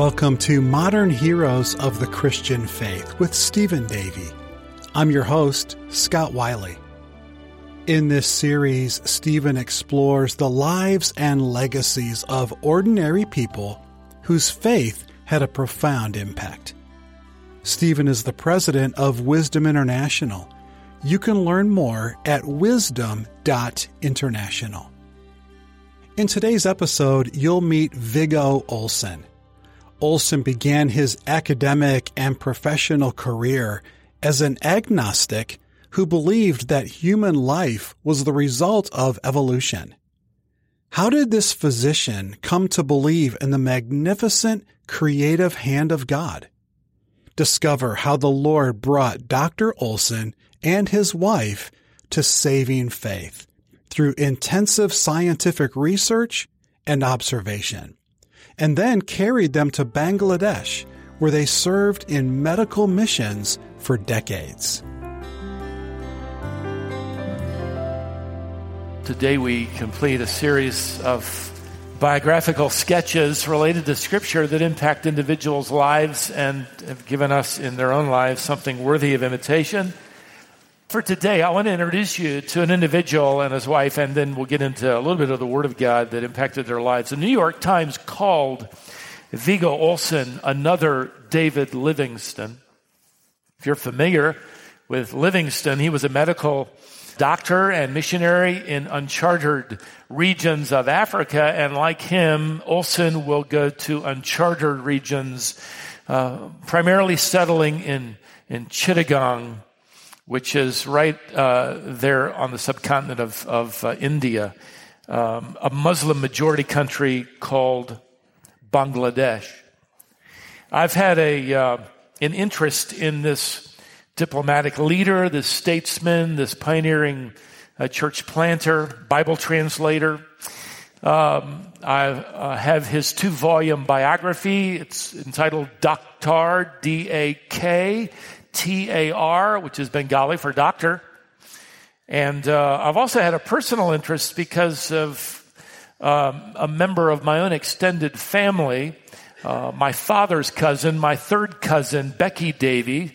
Welcome to Modern Heroes of the Christian Faith with Stephen Davey. I'm your host, Scott Wiley. In this series, Stephen explores the lives and legacies of ordinary people whose faith had a profound impact. Stephen is the president of Wisdom International. You can learn more at wisdom.international. In today's episode, you'll meet Viggo Olsen. Olsen began his academic and professional career as an agnostic who believed that human life was the result of evolution. How did this physician come to believe in the magnificent creative hand of God? Discover how the Lord brought Dr. Olson and his wife to saving faith through intensive scientific research and observation and then carried them to Bangladesh, where they served in medical missions for decades. Today we complete a series of biographical sketches related to Scripture that impact individuals' lives and have given us in their own lives something worthy of imitation. For today, I want to introduce you to an individual and his wife, and then we'll get into a little bit of the Word of God that impacted their lives. The New York Times called Viggo Olson another David Livingstone. If you're familiar with Livingstone, he was a medical doctor and missionary in uncharted regions of Africa, and like him, Olson will go to uncharted regions, uh, primarily settling in, in Chittagong which is right uh, there on the subcontinent of, of uh, India, um, a Muslim majority country called Bangladesh. I've had a, uh, an interest in this diplomatic leader, this statesman, this pioneering uh, church planter, Bible translator. Um, I uh, have his two volume biography. It's entitled Daktar, D A K T A R, which is Bengali for doctor. And uh, I've also had a personal interest because of um, a member of my own extended family, uh, my father's cousin, my third cousin, Becky Davey,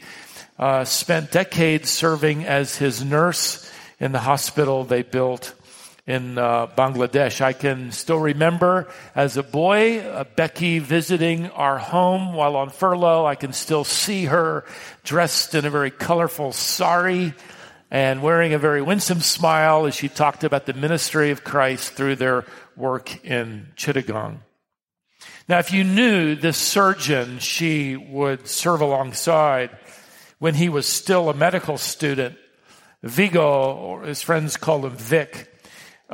uh, spent decades serving as his nurse in the hospital they built in uh, Bangladesh. I can still remember as a boy, uh, Becky visiting our home while on furlough. I can still see her dressed in a very colorful sari and wearing a very winsome smile as she talked about the ministry of Christ through their work in Chittagong. Now, if you knew this surgeon she would serve alongside when he was still a medical student, Viggo, or his friends called him Vic,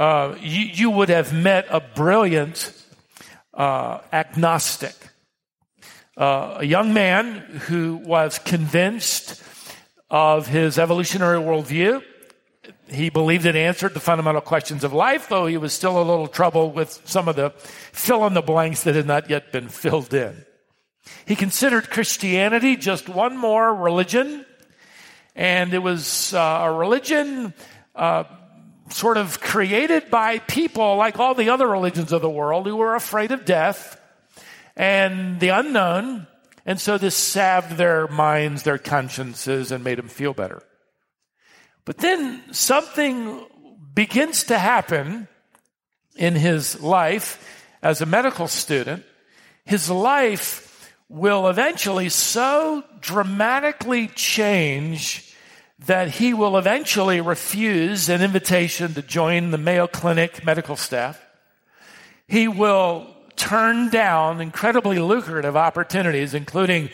uh, you, you, would have met a brilliant uh, agnostic, uh, a young man who was convinced of his evolutionary worldview. He believed it answered the fundamental questions of life, though he was still a little troubled with some of the fill in the blanks that had not yet been filled in. He considered Christianity just one more religion, and it was uh, a religion uh, sort of created by people like all the other religions of the world who were afraid of death and the unknown. And so this salved their minds, their consciences, and made them feel better. But then something begins to happen in his life as a medical student. His life will eventually so dramatically change that he will eventually refuse an invitation to join the Mayo Clinic medical staff. He will turn down incredibly lucrative opportunities, including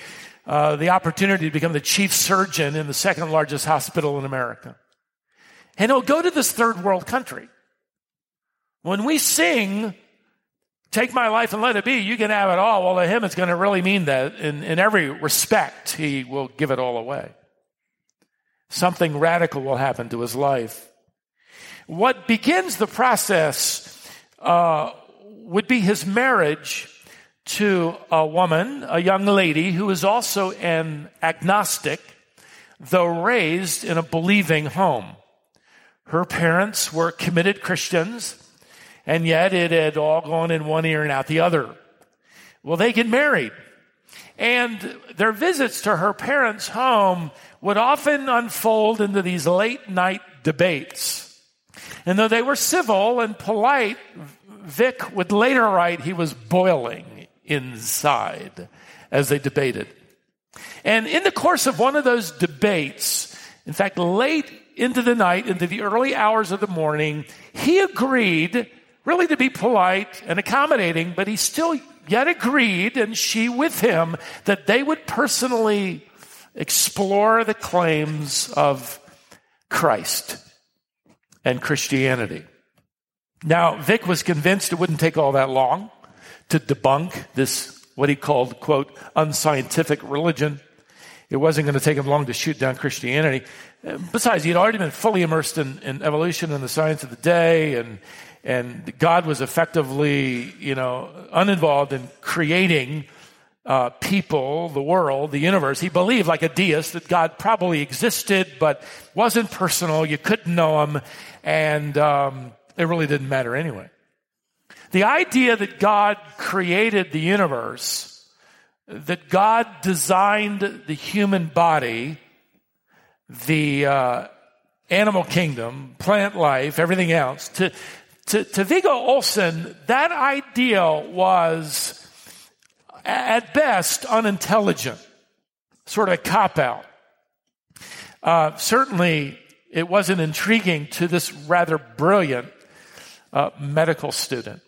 uh, the opportunity to become the chief surgeon in the second largest hospital in America. And he'll go to this third world country. When we sing, Take my life and let it be, you can have it all. Well, to him, it's going to really mean that in, in every respect, he will give it all away. Something radical will happen to his life. What begins the process uh, would be his marriage to a woman, a young lady who is also an agnostic, though raised in a believing home. Her parents were committed Christians, and yet it had all gone in one ear and out the other. Well, they get married. And their visits to her parents' home would often unfold into these late night debates. And though they were civil and polite, Vic would later write he was boiling inside as they debated. And in the course of one of those debates, in fact, late into the night, into the early hours of the morning, he agreed really to be polite and accommodating, but he still yet agreed, and she with him, that they would personally explore the claims of Christ and Christianity. Now, Vic was convinced it wouldn't take all that long to debunk this, what he called, quote, unscientific religion. It wasn't going to take him long to shoot down Christianity. Besides, he'd already been fully immersed in, in evolution and the science of the day, and, and God was effectively, you know, uninvolved in creating uh, people, the world, the universe. He believed, like a deist, that God probably existed, but wasn't personal. You couldn't know him, and um, it really didn't matter anyway. The idea that God created the universe, that God designed the human body, the uh, animal kingdom, plant life, everything else, to, to, to Viggo Olsen, that idea was at best unintelligent, sort of a cop out. Uh, certainly, it wasn't intriguing to this rather brilliant uh, medical student.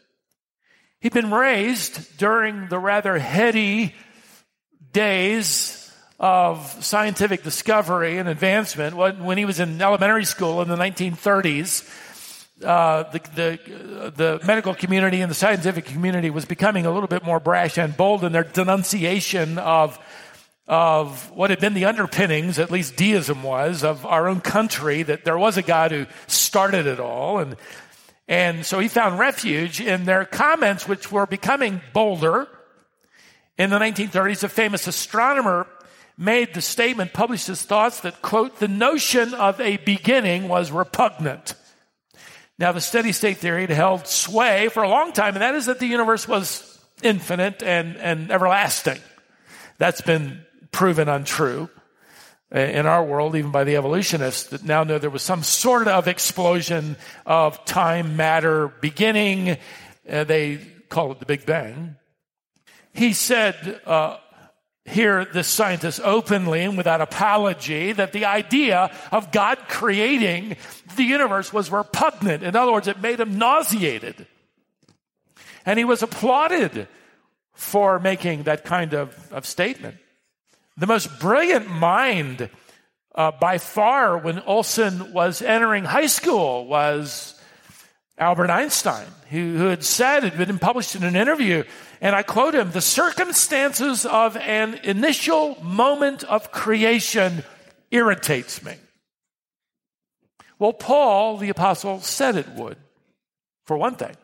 He'd been raised during the rather heady days of scientific discovery and advancement when, he was in elementary school in the 1930s uh, the, the, the medical community and the scientific community was becoming a little bit more brash and bold in their denunciation of, of what had been the underpinnings, at least deism was, of our own country, that there was a God who started it all. And, and so he found refuge in their comments, which were becoming bolder. In the 1930s, a famous astronomer made the statement, published his thoughts that, quote, the notion of a beginning was repugnant. Now, the steady state theory held sway for a long time, and that is that the universe was infinite and, and everlasting. That's been proven untrue in our world, even by the evolutionists that now know there was some sort of explosion of time matter beginning. Uh, they call it the Big Bang. He said, uh, here this scientist openly and without apology that the idea of God creating the universe was repugnant. In other words, it made him nauseated. And he was applauded for making that kind of, of statement. The most brilliant mind uh, by far when Olson was entering high school was Albert Einstein, who, who had said, it had been published in an interview, and I quote him, the circumstances of an initial moment of creation irritates me. Well, Paul, the apostle, said it would, for one thing.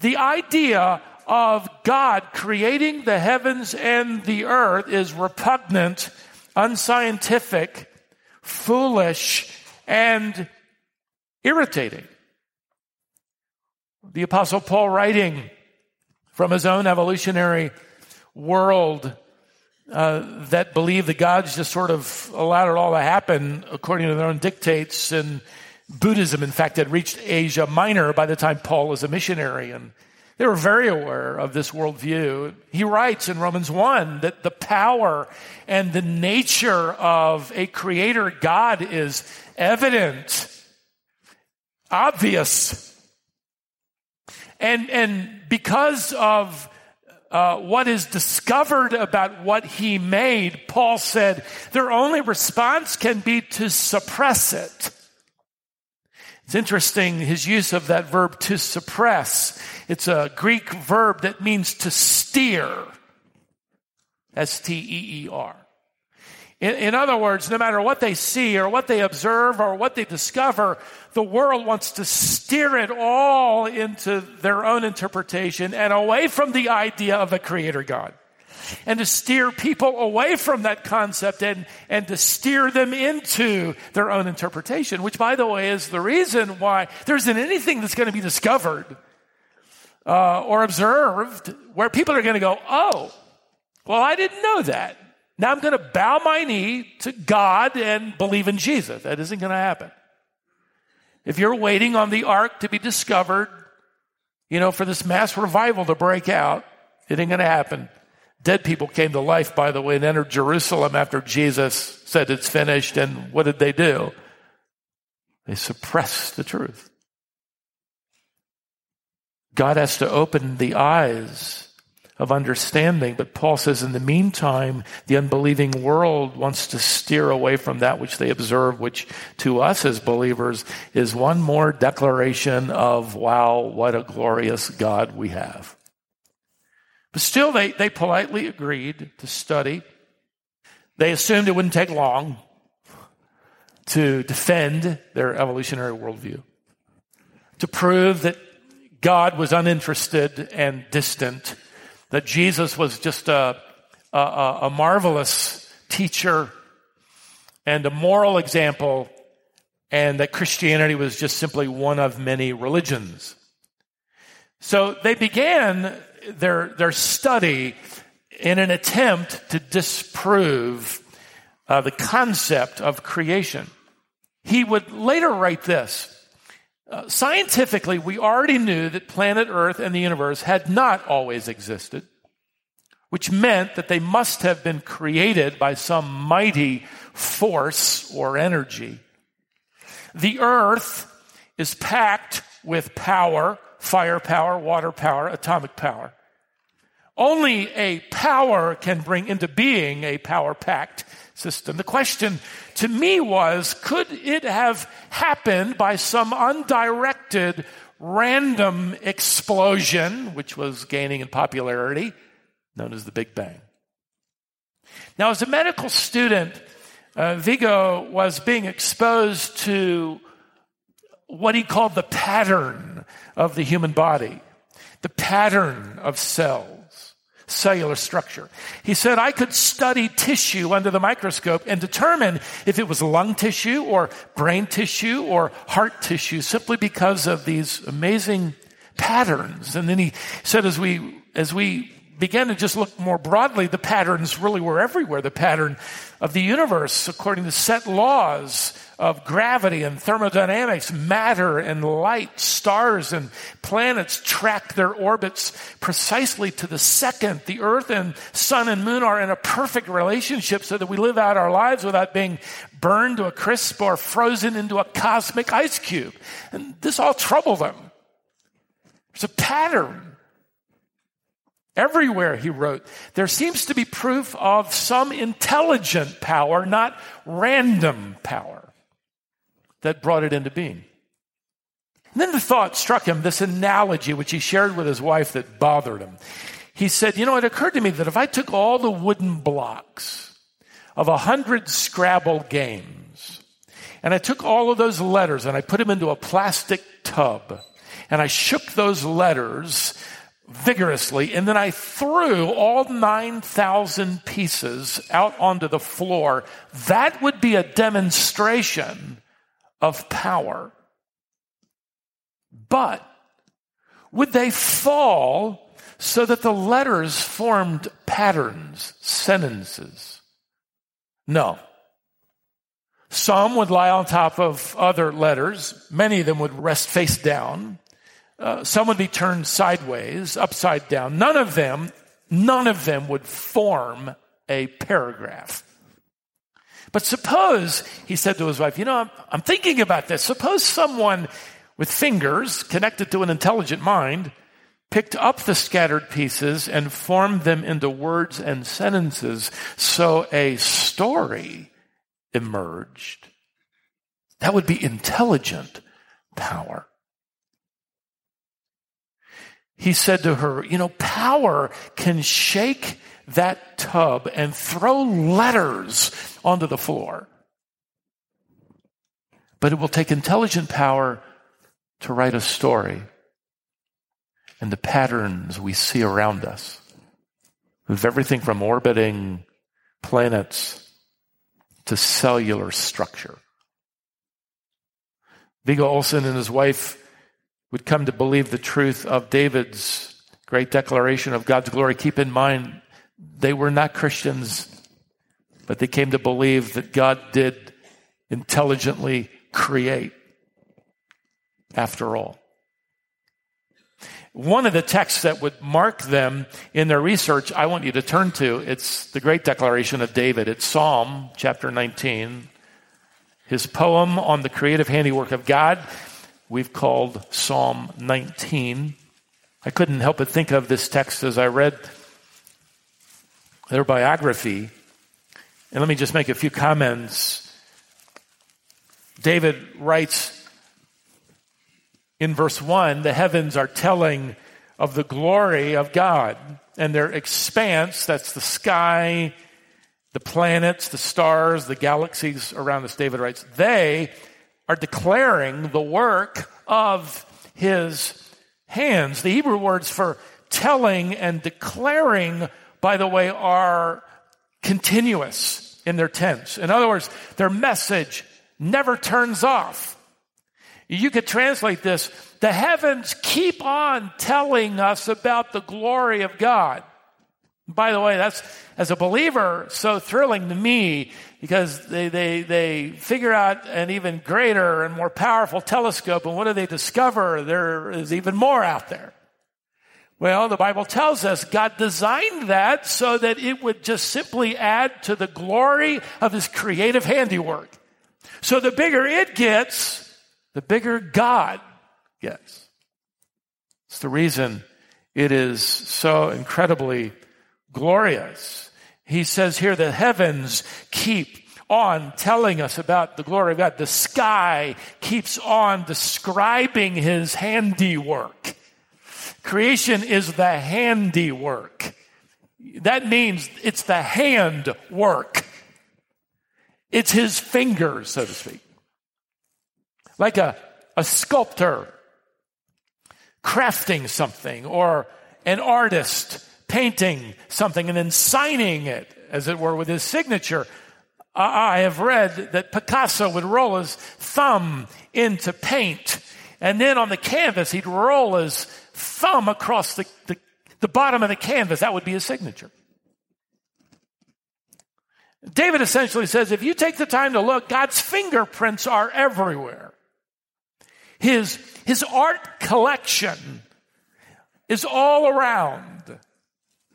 The idea of God creating the heavens and the earth is repugnant, unscientific, foolish, and irritating. The apostle Paul writing from his own evolutionary world uh, that believed that God's just sort of allowed it all to happen according to their own dictates. And Buddhism, in fact, had reached Asia Minor by the time Paul was a missionary. And they were very aware of this worldview. He writes in Romans 1 that the power and the nature of a creator God is evident, obvious. And, and because of uh, what is discovered about what he made, Paul said their only response can be to suppress it. It's interesting his use of that verb to suppress. It's a Greek verb that means to steer. S T E E R. In, in, other words, no matter what they see or what they observe or what they discover, the world wants to steer it all into their own interpretation and away from the idea of a creator God. And to steer people away from that concept and, and to steer them into their own interpretation, which, by the way, is the reason why there isn't anything that's going to be discovered uh, or observed where people are going to go, oh, Well, I didn't know that. Now I'm going to bow my knee to God and believe in Jesus. That isn't going to happen. If you're waiting on the ark to be discovered, you know, for this mass revival to break out, it ain't going to happen. Dead people came to life, by the way, and entered Jerusalem after Jesus said it's finished. And what did they do? They suppressed the truth. God has to open the eyes of understanding. But Paul says, in the meantime, the unbelieving world wants to steer away from that which they observe, which to us as believers is one more declaration of, wow, what a glorious God we have. But still, they, they politely agreed to study. They assumed it wouldn't take long to defend their evolutionary worldview, to prove that God was uninterested and distant that Jesus was just a, a, a marvelous teacher and a moral example, and that Christianity was just simply one of many religions. So they began their, their study in an attempt to disprove uh, the concept of creation. He would later write this uh, scientifically, we already knew that planet Earth and the universe had not always existed, which meant that they must have been created by some mighty force or energy. The Earth is packed with power, firepower, water power, atomic power. Only a power can bring into being a power packed system. The question to me was could it have happened by some undirected random explosion, which was gaining in popularity, known as the Big Bang? Now, as a medical student, uh, Viggo was being exposed to what he called the pattern of the human body, the pattern of cells cellular structure. He said, I could study tissue under the microscope and determine if it was lung tissue or brain tissue or heart tissue simply because of these amazing patterns. And then he said, as we, as we began to just look more broadly, the patterns really were everywhere. The pattern of the universe, according to set laws of gravity and thermodynamics, matter and light, stars and planets track their orbits precisely to the second. The earth and sun and moon are in a perfect relationship so that we live out our lives without being burned to a crisp or frozen into a cosmic ice cube. And this all troubled them. There's a pattern. Everywhere, he wrote, there seems to be proof of some intelligent power, not random power, that brought it into being. And then the thought struck him, this analogy which he shared with his wife that bothered him. He said, You know, it occurred to me that if I took all the wooden blocks of a hundred Scrabble games, and I took all of those letters and I put them into a plastic tub, and I shook those letters vigorously, and then I threw all 9,000 pieces out onto the floor. That would be a demonstration of power. But would they fall so that the letters formed patterns, sentences? No. Some would lie on top of other letters. Many of them would rest face down uh, some would be turned sideways, upside down. None of them, none of them would form a paragraph. But suppose, he said to his wife, you know, I'm, I'm thinking about this. Suppose someone with fingers connected to an intelligent mind picked up the scattered pieces and formed them into words and sentences so a story emerged. That would be intelligent power he said to her, You know, power can shake that tub and throw letters onto the floor. But it will take intelligent power to write a story and the patterns we see around us of everything from orbiting planets to cellular structure. Viggo Olsen and his wife would come to believe the truth of David's great declaration of God's glory, keep in mind They were not Christians, but they came to believe that God did intelligently create after all. One of the texts that would mark them in their research, I want you to turn to, it's the great declaration of David. It's Psalm chapter 19, his poem on the creative handiwork of God. We've called Psalm 19. I couldn't help but think of this text as I read their biography. And let me just make a few comments. David writes in verse 1 the heavens are telling of the glory of God and their expanse that's the sky, the planets, the stars, the galaxies around us. David writes, they are declaring the work of his hands. The Hebrew words for telling and declaring, by the way, are continuous in their tense. In other words, their message never turns off. You could translate this the heavens keep on telling us about the glory of God. By the way, that's, as a believer, so thrilling to me because they, they, they figure out an even greater and more powerful telescope, and what do they discover? There is even more out there. Well, the Bible tells us God designed that so that it would just simply add to the glory of His creative handiwork. So the bigger it gets, the bigger God gets. It's the reason it is so incredibly glorious. He says here the heavens keep on telling us about the glory of God. The sky keeps on describing his handiwork. Creation is the handiwork. That means it's the hand work. It's his fingers, so to speak like a, a sculptor crafting something or an artist painting something and then signing it, as it were, with his signature. I have read that Picasso would roll his thumb into paint, and then on the canvas, he'd roll his thumb across the, the, the bottom of the canvas. That would be his signature. David essentially says if you take the time to look, God's fingerprints are everywhere. His, his art collection is all around.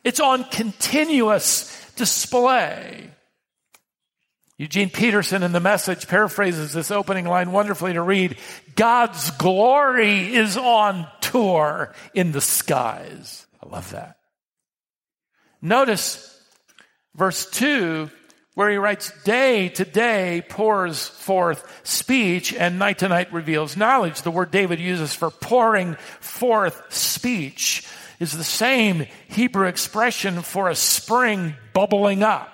It's on continuous display. Eugene Peterson in the message paraphrases this opening line wonderfully to read God's glory is on tour in the skies. I love that. Notice verse 2 where he writes, day to day pours forth speech and night to night reveals knowledge. The word David uses for pouring forth speech is the same Hebrew expression for a spring bubbling up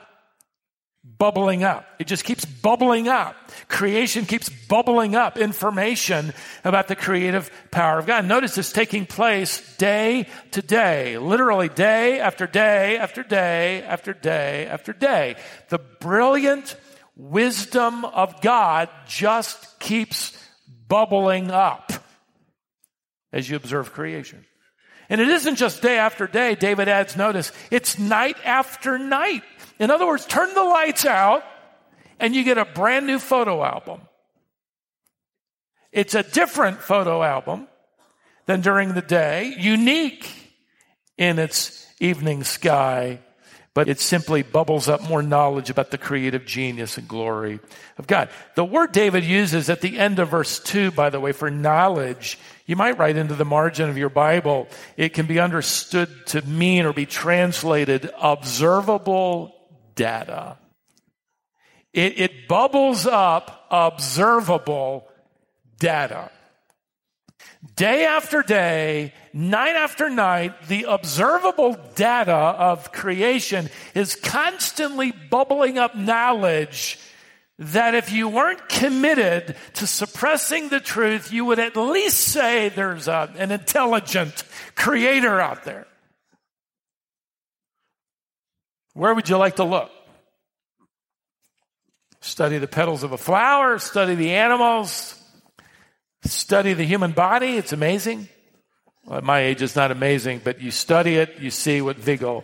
bubbling up. It just keeps bubbling up. Creation keeps bubbling up information about the creative power of God. Notice it's taking place day to day, literally day after day after day after day after day. The brilliant wisdom of God just keeps bubbling up as you observe creation. And it isn't just day after day, David adds notice, it's night after night. In other words, turn the lights out and you get a brand new photo album. It's a different photo album than during the day, unique in its evening sky, but it simply bubbles up more knowledge about the creative genius and glory of God. The word David uses at the end of verse 2, by the way, for knowledge, you might write into the margin of your Bible, it can be understood to mean or be translated observable data. It, it bubbles up observable data. Day after day, night after night, the observable data of creation is constantly bubbling up knowledge that if you weren't committed to suppressing the truth, you would at least say there's a, an intelligent creator out there. Where would you like to look? Study the petals of a flower, study the animals, study the human body. It's amazing. Well, at my age, it's not amazing, but you study it, you see what Viggo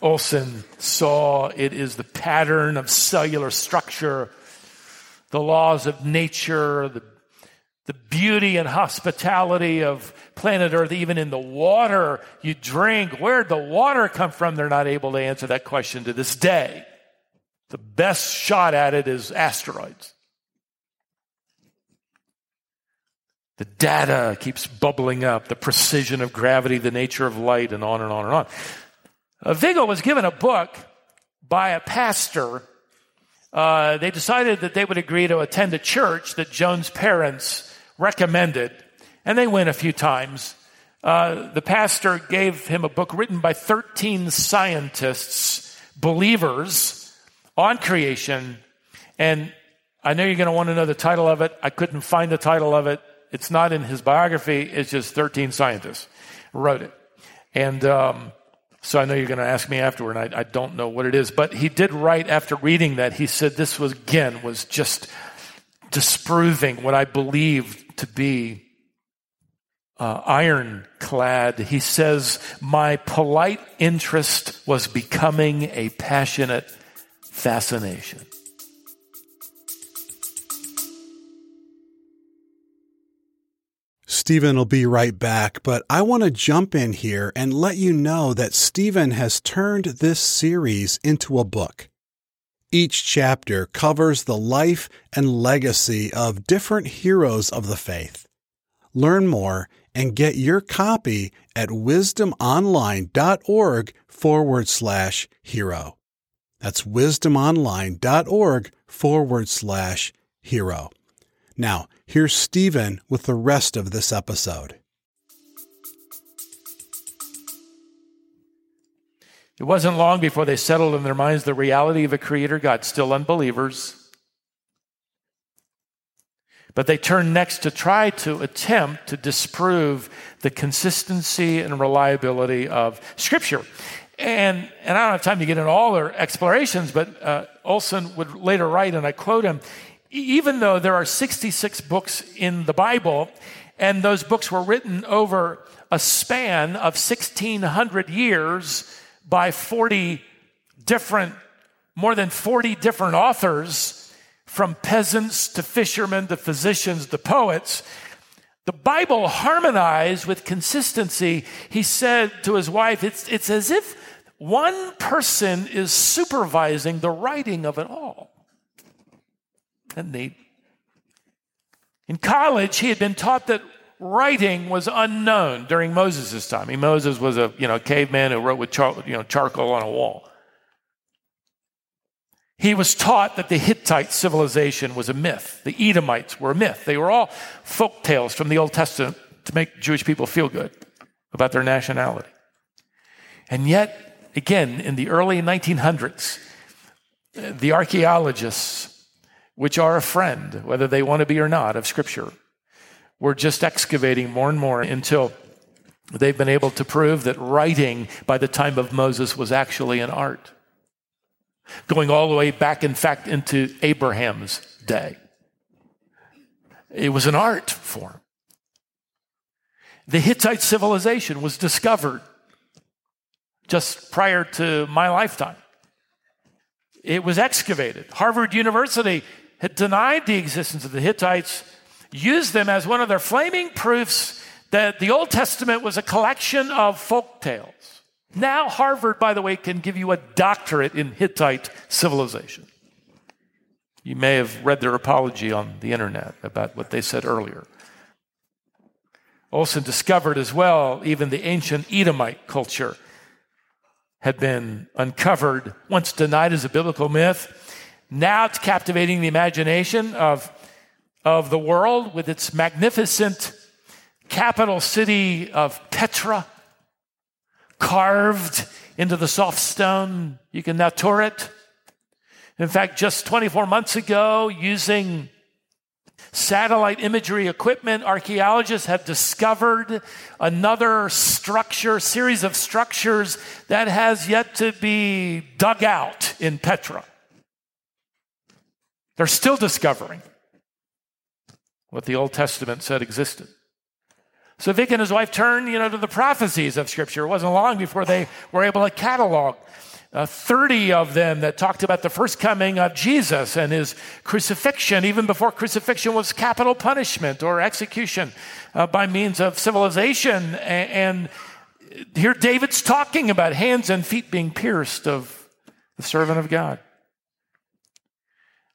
Olson saw it is the pattern of cellular structure, the laws of nature, the, the beauty and hospitality of planet Earth, even in the water you drink. Where'd the water come from? They're not able to answer that question to this day. The best shot at it is asteroids. The data keeps bubbling up, the precision of gravity, the nature of light, and on and on and on. Uh, Viggo was given a book by a pastor. Uh, they decided that they would agree to attend a church that Joan's parents recommended, and they went a few times. Uh, the pastor gave him a book written by 13 scientists, believers on creation, and I know you're going to want to know the title of it. I couldn't find the title of it. It's not in his biography. It's just 13 scientists wrote it. And um, so I know you're going to ask me afterward, and I, I, don't know what it is. But he did write after reading that. He said this was, again, was just disproving what I believed to be uh, ironclad. He says, My polite interest was becoming a passionate fascination. Stephen will be right back, but I want to jump in here and let you know that Stephen has turned this series into a book. Each chapter covers the life and legacy of different heroes of the faith. Learn more and get your copy at wisdomonline.org forward slash hero. That's wisdomonline.org forward slash hero. Now, here's Stephen with the rest of this episode. It wasn't long before they settled in their minds the reality of a creator God, still unbelievers. But they turned next to try to attempt to disprove the consistency and reliability of Scripture. And, and I don't have time to get into all their explorations, but uh, Olson would later write, and I quote him even though there are 66 books in the Bible, and those books were written over a span of 1600 years by 40 different, more than 40 different authors, from peasants to fishermen to physicians to poets. The Bible harmonized with consistency. He said to his wife, it's, it's as if one person is supervising the writing of it all. In college, he had been taught that writing was unknown during Moses' time. Moses was a you know caveman who wrote with char- you know charcoal on a wall. He was taught that the Hittite civilization was a myth. The Edomites were a myth. They were all folk tales from the Old Testament to make Jewish people feel good about their nationality. And yet, again, in the early 1900s, the archaeologists which are a friend, whether they want to be or not, of Scripture. We're just excavating more and more until they've been able to prove that writing by the time of Moses was actually an art. Going all the way back, in fact, into Abraham's day. It was an art form. The Hittite civilization was discovered just prior to my lifetime. It was excavated. Harvard University had denied the existence of the Hittites, used them as one of their flaming proofs that the Old Testament was a collection of folk tales. Now, Harvard, by the way, can give you a doctorate in Hittite civilization. You may have read their apology on the internet about what they said earlier. Olson discovered as well even the ancient Edomite culture had been uncovered, once denied as a biblical myth. Now it's captivating the imagination of, of the world with its magnificent capital city of Petra, carved into the soft stone. You can now tour it. In fact, just 24 months ago, using satellite imagery equipment, archaeologists have discovered another structure, series of structures that has yet to be dug out in Petra. They're still discovering what the Old Testament said existed. So Vic and his wife turned, you know, to the prophecies of Scripture. It wasn't long before they were able to catalog uh, 30 of them that talked about the first coming of Jesus and his crucifixion, even before crucifixion was capital punishment or execution uh, by means of civilization. And, and here David's talking about hands and feet being pierced of the servant of God.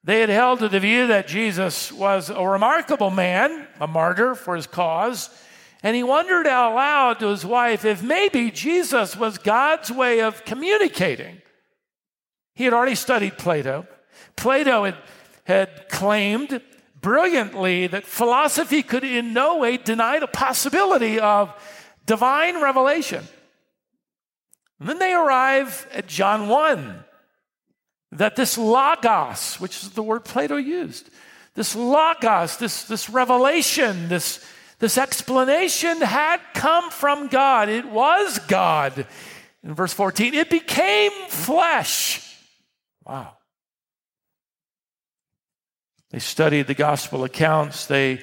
They had held to the view that Jesus was a remarkable man, a martyr for his cause, and he wondered out loud to his wife if maybe Jesus was God's way of communicating. He had already studied Plato. Plato had, had claimed brilliantly that philosophy could in no way deny the possibility of divine revelation. And then they arrive at John 1 that this logos, which is the word Plato used, this logos, this, this revelation, this, this explanation had come from God. It was God. In verse 14, it became flesh. Wow. They studied the gospel accounts. They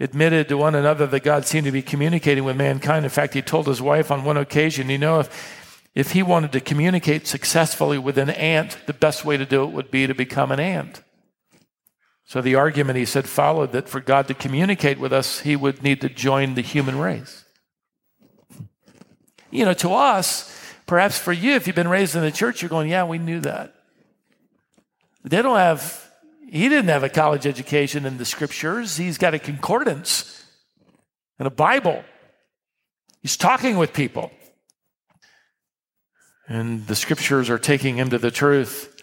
admitted to one another that God seemed to be communicating with mankind. In fact, he told his wife on one occasion, you know, if if he wanted to communicate successfully with an ant, the best way to do it would be to become an ant. So the argument he said followed that for God to communicate with us, he would need to join the human race. You know, to us, perhaps for you, if you've been raised in the church, you're going, yeah, we knew that. They don't have, he didn't have a college education in the scriptures. He's got a concordance and a Bible. He's talking with people. And the scriptures are taking him to the truth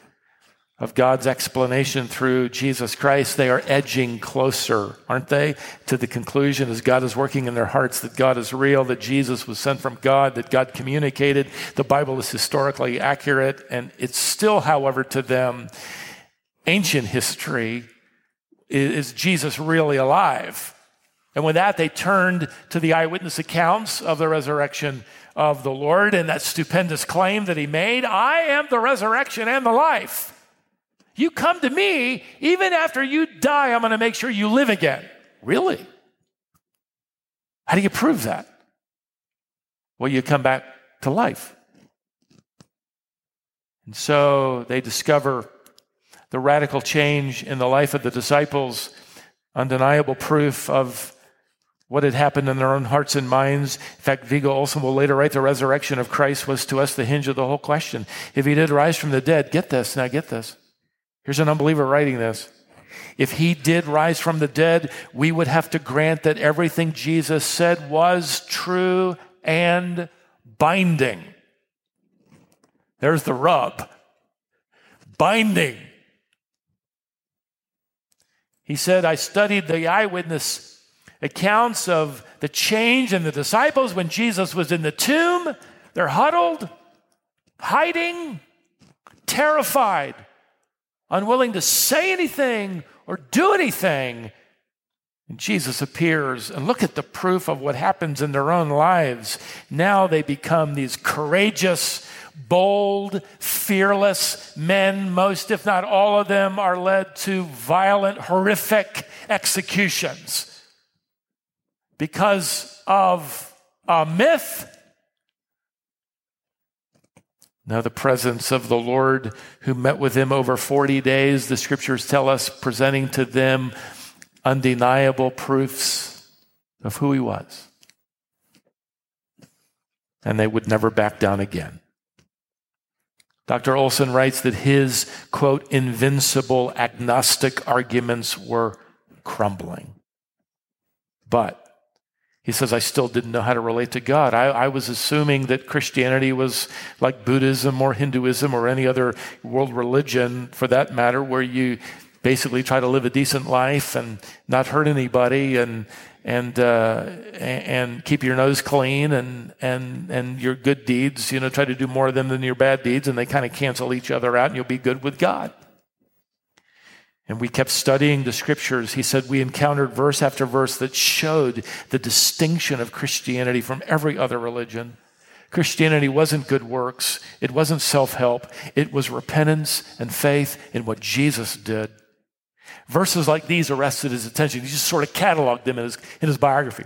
of God's explanation through Jesus Christ. They are edging closer, aren't they, to the conclusion as God is working in their hearts that God is real, that Jesus was sent from God, that God communicated. The Bible is historically accurate, and it's still, however, to them, ancient history. Is Jesus really alive? And with that, they turned to the eyewitness accounts of the resurrection of the Lord and that stupendous claim that he made I am the resurrection and the life. You come to me, even after you die, I'm going to make sure you live again. Really? How do you prove that? Well, you come back to life. And so they discover the radical change in the life of the disciples, undeniable proof of what had happened in their own hearts and minds. In fact, Viggo Olsen will later write the resurrection of Christ was to us the hinge of the whole question. If he did rise from the dead, get this, now get this. Here's an unbeliever writing this. If he did rise from the dead, we would have to grant that everything Jesus said was true and binding. There's the rub. Binding. He said, I studied the eyewitness accounts of the change in the disciples when Jesus was in the tomb. They're huddled, hiding, terrified, unwilling to say anything or do anything. And Jesus appears, and look at the proof of what happens in their own lives. Now they become these courageous, bold, fearless men. Most, if not all of them, are led to violent, horrific executions because of a myth. Now, the presence of the Lord who met with him over 40 days, the scriptures tell us, presenting to them undeniable proofs of who he was. And they would never back down again. Dr. Olson writes that his, quote, invincible agnostic arguments were crumbling. But he says, I still didn't know how to relate to God. I, I, was assuming that Christianity was like Buddhism or Hinduism or any other world religion for that matter, where you basically try to live a decent life and not hurt anybody and, and, uh, and keep your nose clean and, and, and your good deeds, you know, try to do more of them than your bad deeds and they kind of cancel each other out and you'll be good with God and we kept studying the scriptures, he said we encountered verse after verse that showed the distinction of Christianity from every other religion. Christianity wasn't good works, it wasn't self help, it was repentance and faith in what Jesus did. Verses like these arrested his attention. He just sort of cataloged them in his, in his biography.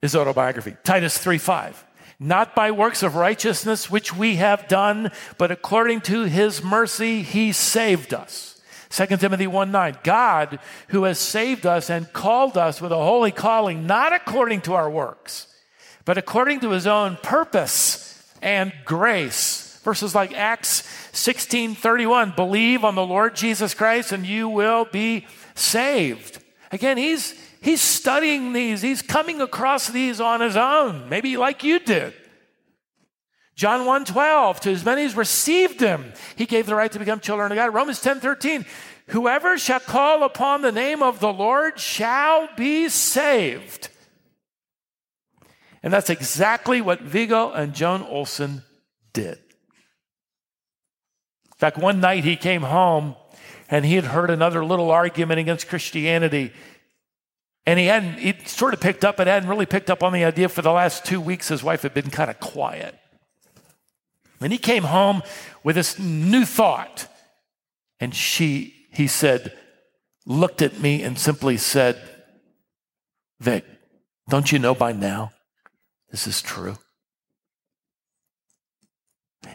his autobiography. Titus 3 5. Not by works of righteousness which we have done, but according to his mercy, he saved us. 2 Timothy 1 9. God, who has saved us and called us with a holy calling, not according to our works, but according to his own purpose and grace. Verses like Acts 16 31. Believe on the Lord Jesus Christ and you will be saved. Again, he's He's studying these, he's coming across these on his own, maybe like you did. John 1 12, to as many as received him, he gave the right to become children of God. Romans 10 13, whoever shall call upon the name of the Lord shall be saved. And that's exactly what Viggo and Joan Olson did. In fact, one night he came home and he had heard another little argument against Christianity and he hadn't, he sort of picked up, but hadn't really picked up on the idea for the last two weeks. His wife had been kind of quiet. And he came home with this new thought. And she, he said, looked at me and simply said, Vic, don't you know by now this is true?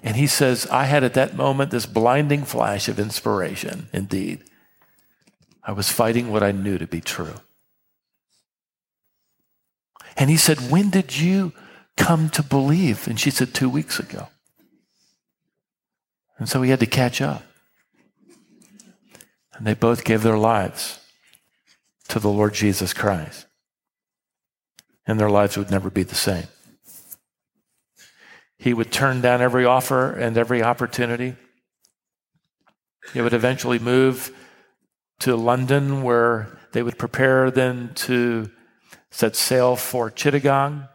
And he says, I had at that moment this blinding flash of inspiration. Indeed, I was fighting what I knew to be true. And he said, When did you come to believe? And she said, Two weeks ago. And so he had to catch up. And they both gave their lives to the Lord Jesus Christ. And their lives would never be the same. He would turn down every offer and every opportunity. He would eventually move to London, where they would prepare then to set sail for Chittagong.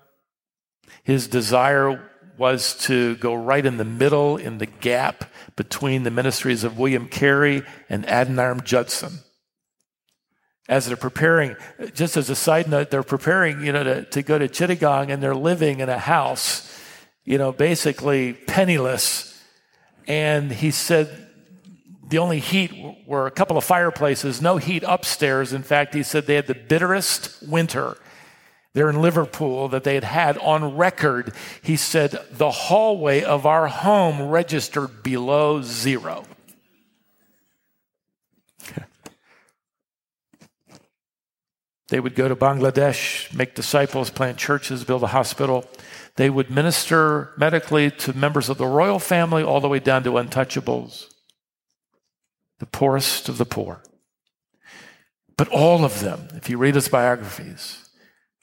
His desire was to go right in the middle, in the gap between the ministries of William Carey and Adoniram Judson. As they're preparing, just as a side note, they're preparing, you know, to, to go to Chittagong and they're living in a house, you know, basically penniless. And he said the only heat were a couple of fireplaces, no heat upstairs. In fact, he said they had the bitterest winter there in Liverpool that they had had on record. He said, The hallway of our home registered below zero. they would go to Bangladesh, make disciples, plant churches, build a hospital. They would minister medically to members of the royal family all the way down to untouchables, the poorest of the poor. But all of them, if you read his biographies,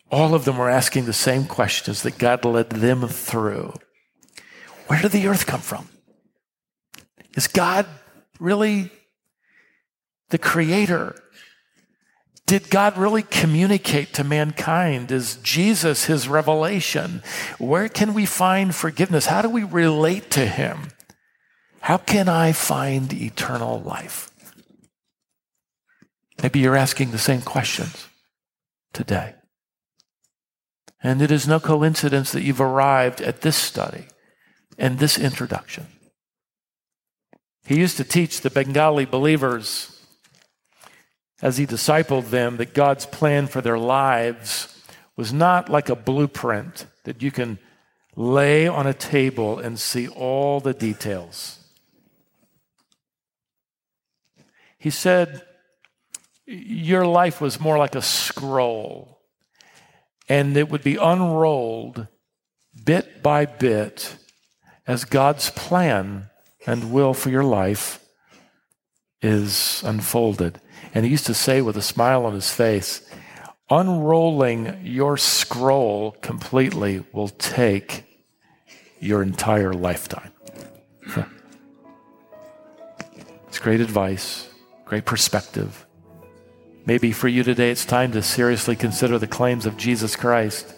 all of them were asking the same questions that God led them through. Where did the earth come from? Is God really the creator? Did God really communicate to mankind? Is Jesus his revelation? Where can we find forgiveness? How do we relate to him? How can I find eternal life? Maybe you're asking the same questions today. And it is no coincidence that you've arrived at this study and this introduction. He used to teach the Bengali believers as he discipled them that God's plan for their lives was not like a blueprint that you can lay on a table and see all the details. He said, Your life was more like a scroll and it would be unrolled bit by bit as God's plan and will for your life is unfolded. And he used to say with a smile on his face, unrolling your scroll completely will take your entire lifetime. it's great advice, great perspective. Maybe for you today, it's time to seriously consider the claims of Jesus Christ.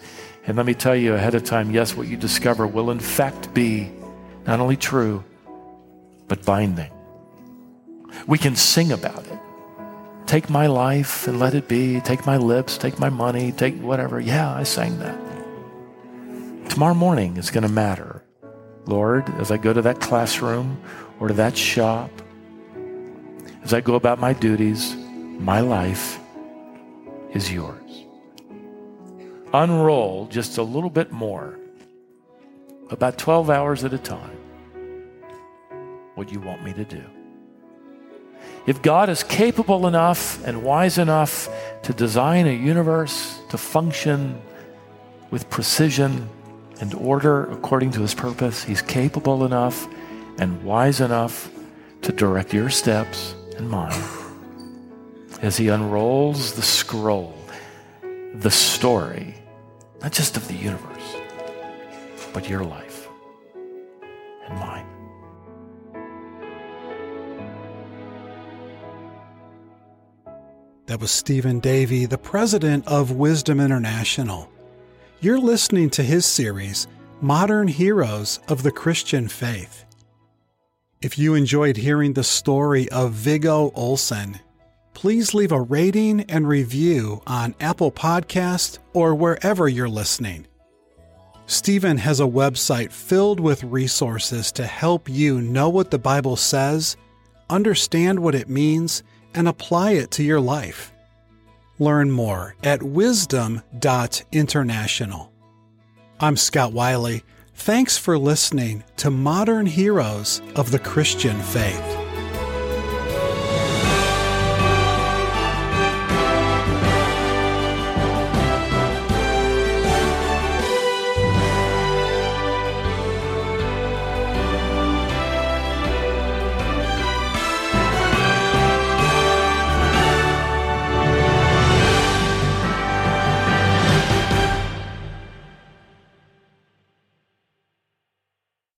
And let me tell you ahead of time yes, what you discover will in fact be not only true, but binding. We can sing about it. Take my life and let it be. Take my lips, take my money, take whatever. Yeah, I sang that. Tomorrow morning is going to matter. Lord, as I go to that classroom or to that shop, as I go about my duties, my life is yours. unroll just a little bit more, about 12 hours at a time, what you want me to do. If God is capable enough and wise enough to design a universe to function with precision and order according to his purpose, he's capable enough and wise enough to direct your steps and mine as he unrolls the scroll, the story, not just of the universe, but your life and mine. That was Stephen Davey, the president of Wisdom International. You're listening to his series, Modern Heroes of the Christian Faith. If you enjoyed hearing the story of Viggo Olsen, please leave a rating and review on Apple Podcast or wherever you're listening. Stephen has a website filled with resources to help you know what the Bible says, understand what it means, and apply it to your life. Learn more at wisdom.international. I'm Scott Wiley. Thanks for listening to Modern Heroes of the Christian Faith.